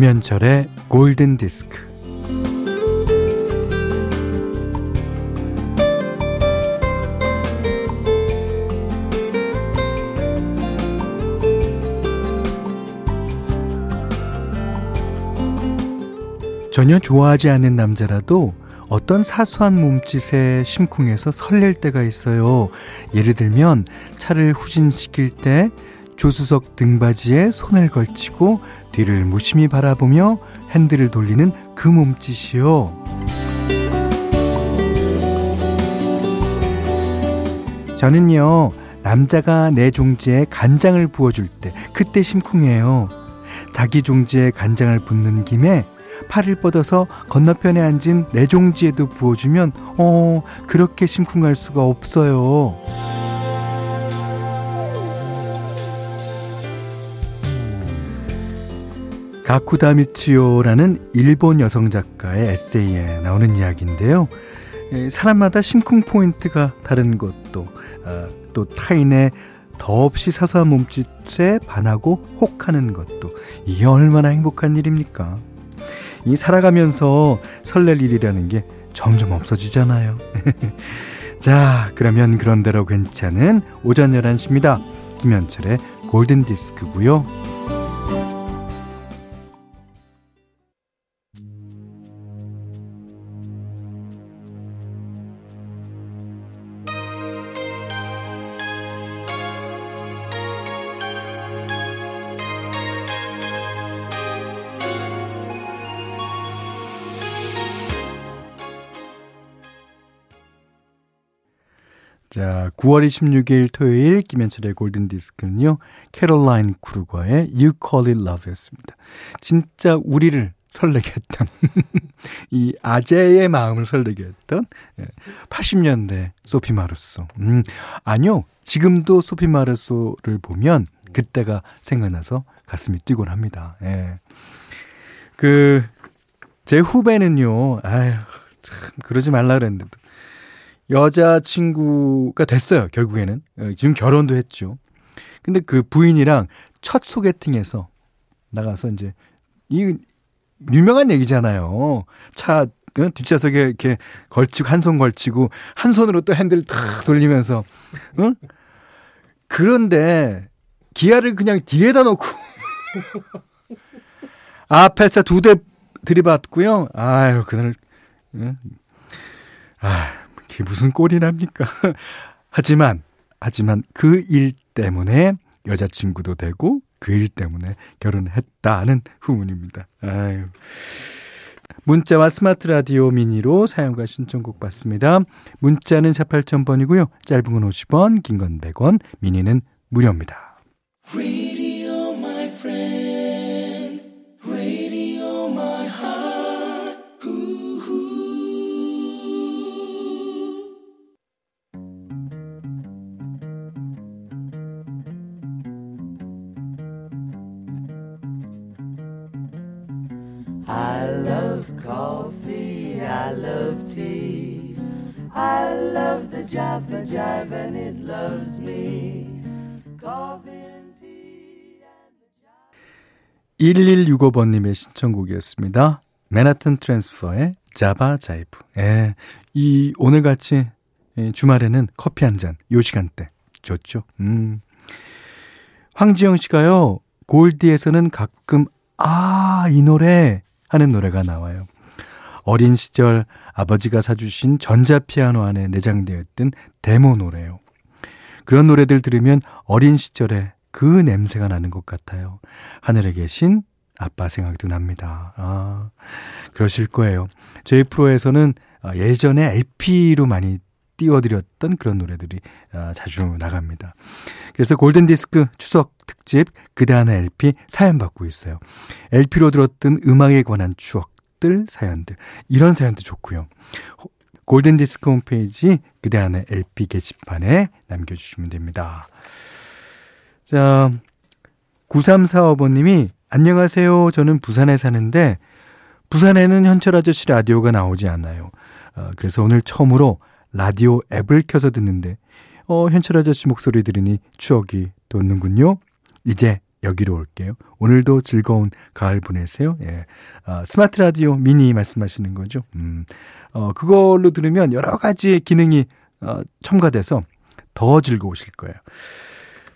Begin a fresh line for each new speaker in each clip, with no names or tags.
김현철의 골든 디스크. 전혀 좋아하지 않는 남자라도 어떤 사소한 몸짓에 심쿵해서 설렐 때가 있어요. 예를 들면 차를 후진시킬 때 조수석 등받이에 손을 걸치고 뒤를 무심히 바라보며 핸들을 돌리는 그 몸짓이요. 저는요, 남자가 내 종지에 간장을 부어줄 때, 그때 심쿵해요. 자기 종지에 간장을 붓는 김에 팔을 뻗어서 건너편에 앉은 내 종지에도 부어주면, 어, 그렇게 심쿵할 수가 없어요. 가쿠다미치오라는 일본 여성 작가의 에세이에 나오는 이야기인데요. 사람마다 심쿵 포인트가 다른 것도 아, 또 타인의 더없이 사소한 몸짓에 반하고 혹하는 것도 이게 얼마나 행복한 일입니까? 이 살아가면서 설렐 일이라는 게 점점 없어지잖아요. 자, 그러면 그런대로 괜찮은 오전 11시입니다. 김현철의 골든 디스크고요. 자, 9월 26일 토요일 김현철의 골든 디스크는요. 캐롤라인 크루거의 You Call It Love였습니다. 진짜 우리를 설레게 했던 이 아재의 마음을 설레게 했던 80년대 예, 소피 마르소. 음, 아니요. 지금도 소피 마르소를 보면 그때가 생각나서 가슴이 뛰곤 합니다. 예. 그, 제 후배는요, 아유, 참, 그러지 말라 그랬는데도. 여자친구가 됐어요, 결국에는. 어, 지금 결혼도 했죠. 근데 그 부인이랑 첫 소개팅에서 나가서 이제, 이, 유명한 얘기잖아요. 차, 어, 뒷좌석에 이렇게 걸치고, 한 손 걸치고, 한 손으로 또 핸들 탁 돌리면서, 응? 그런데, 기아를 그냥 뒤에다 놓고, 앞에서 두대 들이받고요. 아유, 그날, 응? 아 그게 무슨 꼴이랍니까? 하지만, 하지만 그 일 때문에 여자친구도 되고 그 일 때문에 결혼했다는 후문입니다. 아유. 문자와 스마트 라디오 미니로 사용과 신청곡 받습니다. 문자는 4 8,000번이고요. 짧은 건 50원, 긴 건 100원, 미니는 무료입니다. I love the Java Jive and it loves me. Coffee and tea and the Jive. 1165번님의 신청곡이었습니다. 맨하튼 트랜스퍼의 자바 자이브. 예. 이, 오늘같이 주말에는 커피 한 잔, 요 시간대. 좋죠. 음. 황지영 씨가요, 골디에서는 가끔, 아, 이 노래 하는 노래가 나와요. 어린 시절 아버지가 사주신 전자피아노 안에 내장되어 있던 데모 노래요. 그런 노래들 들으면 어린 시절에 그 냄새가 나는 것 같아요. 하늘에 계신 아빠 생각도 납니다. 아, 그러실 거예요. 저희 프로에서는 예전에 LP로 많이 띄워드렸던 그런 노래들이 아, 자주 나갑니다. 그래서 골든디스크 추석 특집 그대 하나 LP 사연 받고 있어요. LP로 들었던 음악에 관한 추억 들, 사연들 이런 사연도 좋고요. 골든 디스크 홈페이지 그대 하나 LP 게시판에 남겨주시면 됩니다. 자, 9345번님이 안녕하세요. 저는 부산에 사는데 부산에는 현철 아저씨 라디오가 나오지 않아요. 어, 그래서 오늘 처음으로 라디오 앱을 켜서 듣는데 어, 현철 아저씨 목소리 들으니 추억이 돋는군요. 이제 여기로 올게요. 오늘도 즐거운 가을 보내세요. 예. 아, 스마트 라디오 미니 말씀하시는 거죠. 음, 어, 그걸로 들으면 여러 가지 기능이 어, 첨가돼서 더 즐거우실 거예요.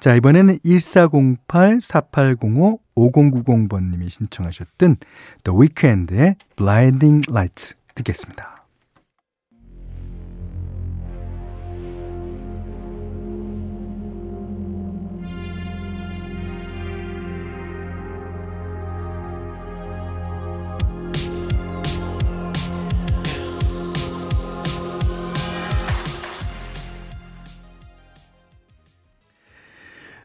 자, 이번에는 1408-4805-5090번님이 신청하셨던 The Weeknd의 Blinding Lights 듣겠습니다.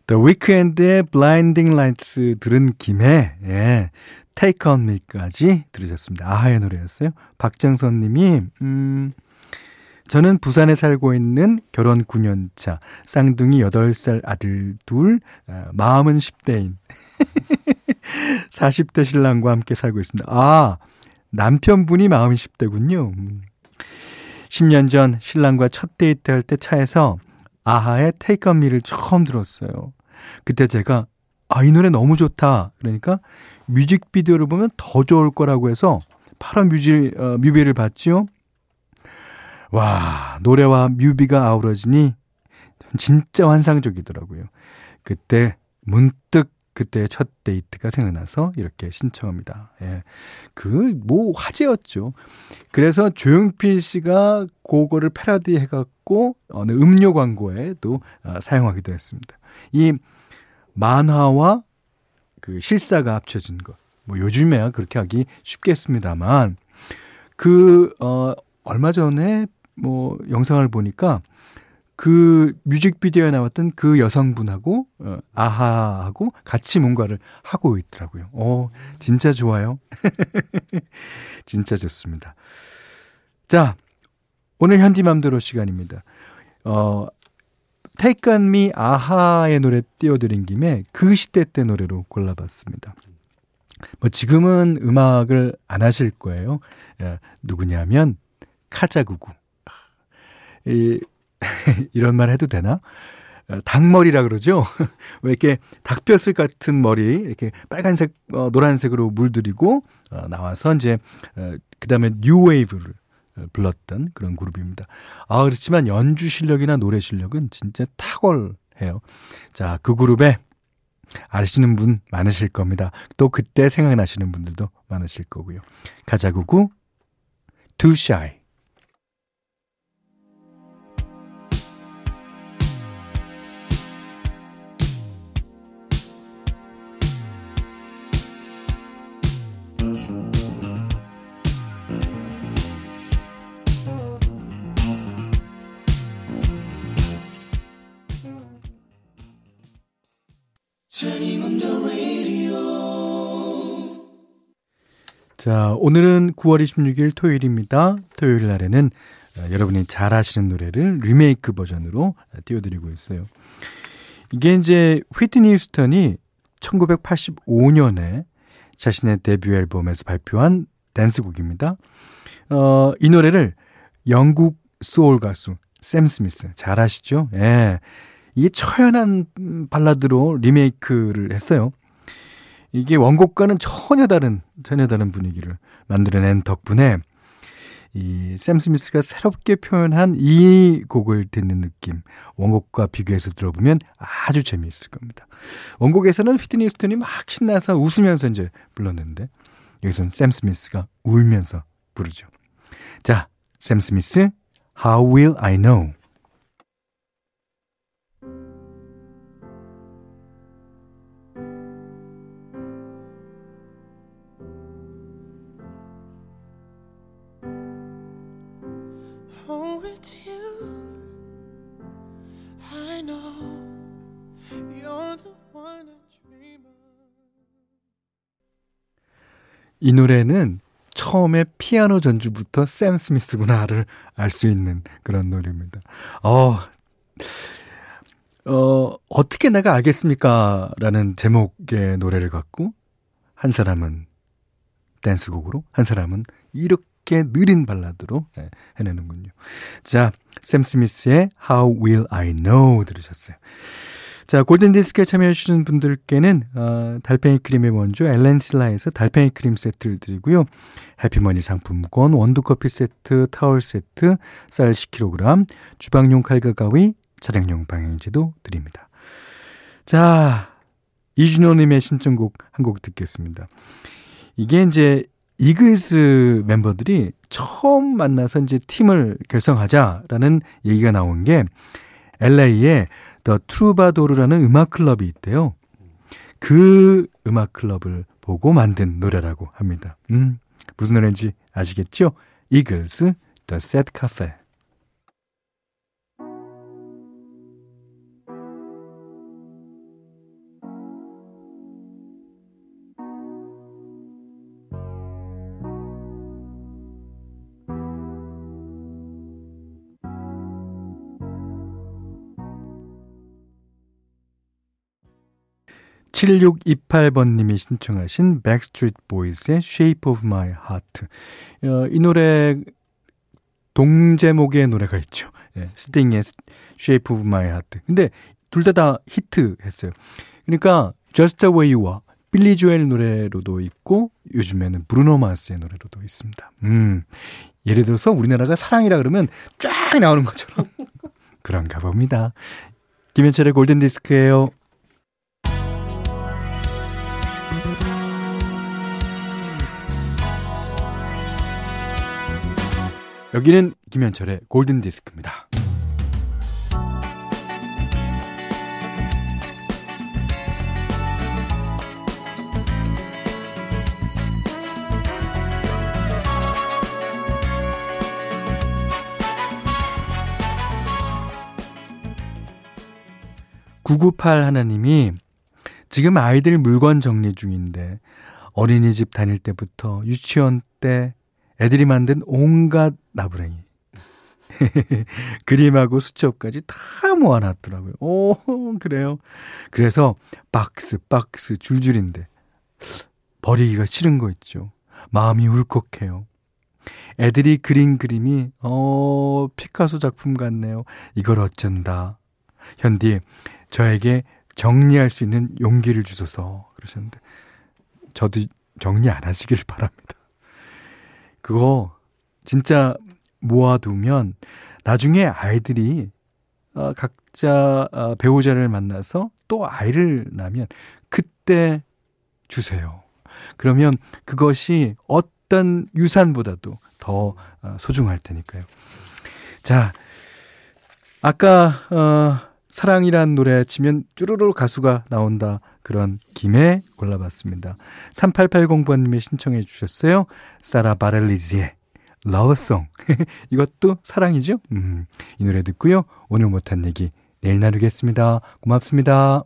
The Weeknd의 Blinding Lights 들은 김에, 예, Take On Me까지 들으셨습니다. 아하의 노래였어요. 박정선 님이, 음, 저는 부산에 살고 있는 결혼 9년차, 쌍둥이 8살 아들 둘, 아, 마음은 10대인, 40대 신랑과 함께 살고 있습니다. 아, 남편분이 마음이 10대군요. 10년 전 신랑과 첫 데이트 할 때 차에서 아하의 Me를 처음 들었어요. 그때 제가 아, 이 노래 너무 좋다. 그러니까 뮤직비디오를 보면 더 좋을 거라고 해서 바로 뮤지, 어, 뮤비를 봤지요. 와, 노래와 뮤비가 아우러지니 진짜 환상적이더라고요. 그때 문득 그때 첫 데이트가 생각나서 이렇게 신청합니다. 예. 그, 뭐, 화제였죠. 그래서 조용필 씨가 그거를 패러디 해갖고 어느 음료 광고에도 어, 사용하기도 했습니다. 이 만화와 그 실사가 합쳐진 것. 뭐 요즘에야 그렇게 하기 쉽겠습니다만 그 어 얼마 전에 뭐 영상을 보니까 그 뮤직비디오에 나왔던 그 여성분하고 어, 아하하고 같이 뭔가를 하고 있더라고요. 어, 진짜 좋아요. 진짜 좋습니다. 자, 오늘 현디맘대로 시간입니다. 어, Take On Me 아하의 노래 띄워드린 김에 그 시대 때 노래로 골라봤습니다. 뭐 지금은 음악을 안 하실 거예요. 예, 누구냐면 카자구구. 이, 이런 말 해도 되나? 어, 닭머리라 그러죠? 왜 이렇게 닭뼈슬 같은 머리, 이렇게 빨간색, 어, 노란색으로 물들이고, 어, 나와서 이제, 어, 그 다음에 뉴웨이브를 불렀던 그런 그룹입니다. 아, 그렇지만 연주 실력이나 노래 실력은 진짜 탁월해요. 자, 그 그룹에 아시는 분 많으실 겁니다. 또 그때 생각나시는 분들도 많으실 거고요. 가자구구, Too Shy. 자, 오늘은 9월 26일 토요일입니다. 토요일 날에는 어, 여러분이 잘 아시는 노래를 리메이크 버전으로 띄워드리고 있어요. 이게 이제 휘트니 휴스턴이 1985년에 자신의 데뷔 앨범에서 발표한 댄스곡입니다. 어, 이 노래를 영국 소울 가수 샘 스미스 잘 아시죠? 예. 이게 처연한 발라드로 리메이크를 했어요. 이게 원곡과는 전혀 다른 전혀 다른 분위기를 만들어낸 덕분에 이 샘 스미스가 새롭게 표현한 이 곡을 듣는 느낌 원곡과 비교해서 들어보면 아주 재미있을 겁니다. 원곡에서는 휘트니 스턴이 막 신나서 웃으면서 이제 불렀는데 여기서는 샘 스미스가 울면서 부르죠. 자, 샘 스미스 How Will I Know 이 노래는 처음에 피아노 전주부터 샘 스미스구나를 알 수 있는 그런 노래입니다. 어, 어, 어떻게 내가 알겠습니까? 라는 제목의 노래를 갖고 한 사람은 댄스곡으로, 한 사람은 이렇게 느린 발라드로 네, 해내는군요. 자, 샘 스미스의 How Will I Know 들으셨어요. 자, 골든디스크에 참여해주시는 분들께는, 어, 달팽이 크림의 원조 엘렌실라에서 달팽이 크림 세트를 드리고요. 해피머니 상품권, 원두커피 세트, 타월 세트, 쌀 10kg, 주방용 칼과 가위, 차량용 방향지도 드립니다. 자, 이준호님의 신청곡 한 곡 듣겠습니다. 이게 이제 이글스 멤버들이 처음 만나서 이제 팀을 결성하자라는 얘기가 나온 게 LA에 더 트루바도르라는 음악 클럽이 있대요. 그 음악 클럽을 보고 만든 노래라고 합니다. 음, 무슨 노래인지 아시겠죠? 이글스 Sad Cafe. 7628번님이 신청하신 백스트리트 보이스의 Shape of My Heart. 어, 이 노래 동제목의 노래가 있죠. 예, 스팅의 Shape of My Heart. 근데 둘 다 다 히트했어요. 그러니까 Just the Way You Are 빌리 조엘 노래로도 있고 요즘에는 브루노 마스의 노래로도 있습니다. 음. 예를 들어서 우리나라가 사랑이라 그러면 쫙 나오는 것처럼 그런가 봅니다. 김현철의 골든 디스크예요. 여기는 김현철의 골든 디스크입니다. 구구팔 하나님이 지금 아이들 물건 정리 중인데 어린이집 다닐 때부터 유치원 때 애들이 만든 온갖 나부랭이. 그림하고 수첩까지 다 모아놨더라고요. 오, 그래요. 그래서 박스, 박스 줄줄인데, 버리기가 싫은 거 있죠. 마음이 울컥해요. 애들이 그린 그림이, 어, 피카소 작품 같네요. 이걸 어쩐다. 현디, 저에게 정리할 수 있는 용기를 주소서. 그러셨는데, 저도 정리 안 하시길 바랍니다. 그거 진짜 모아두면 나중에 아이들이 어, 각자 어, 배우자를 만나서 또 아이를 낳으면 그때 주세요. 그러면 그것이 어떤 유산보다도 더 어, 소중할 테니까요. 자, 아까 어, 사랑이란 노래 치면 쭈루루 가수가 나온다. 그런 김에 골라봤습니다. 3880번님이 신청해 주셨어요. 사라 바렐리지의 러브송. 이것도 사랑이죠? 음, 이 노래 듣고요. 오늘 못한 얘기 내일 나누겠습니다. 고맙습니다.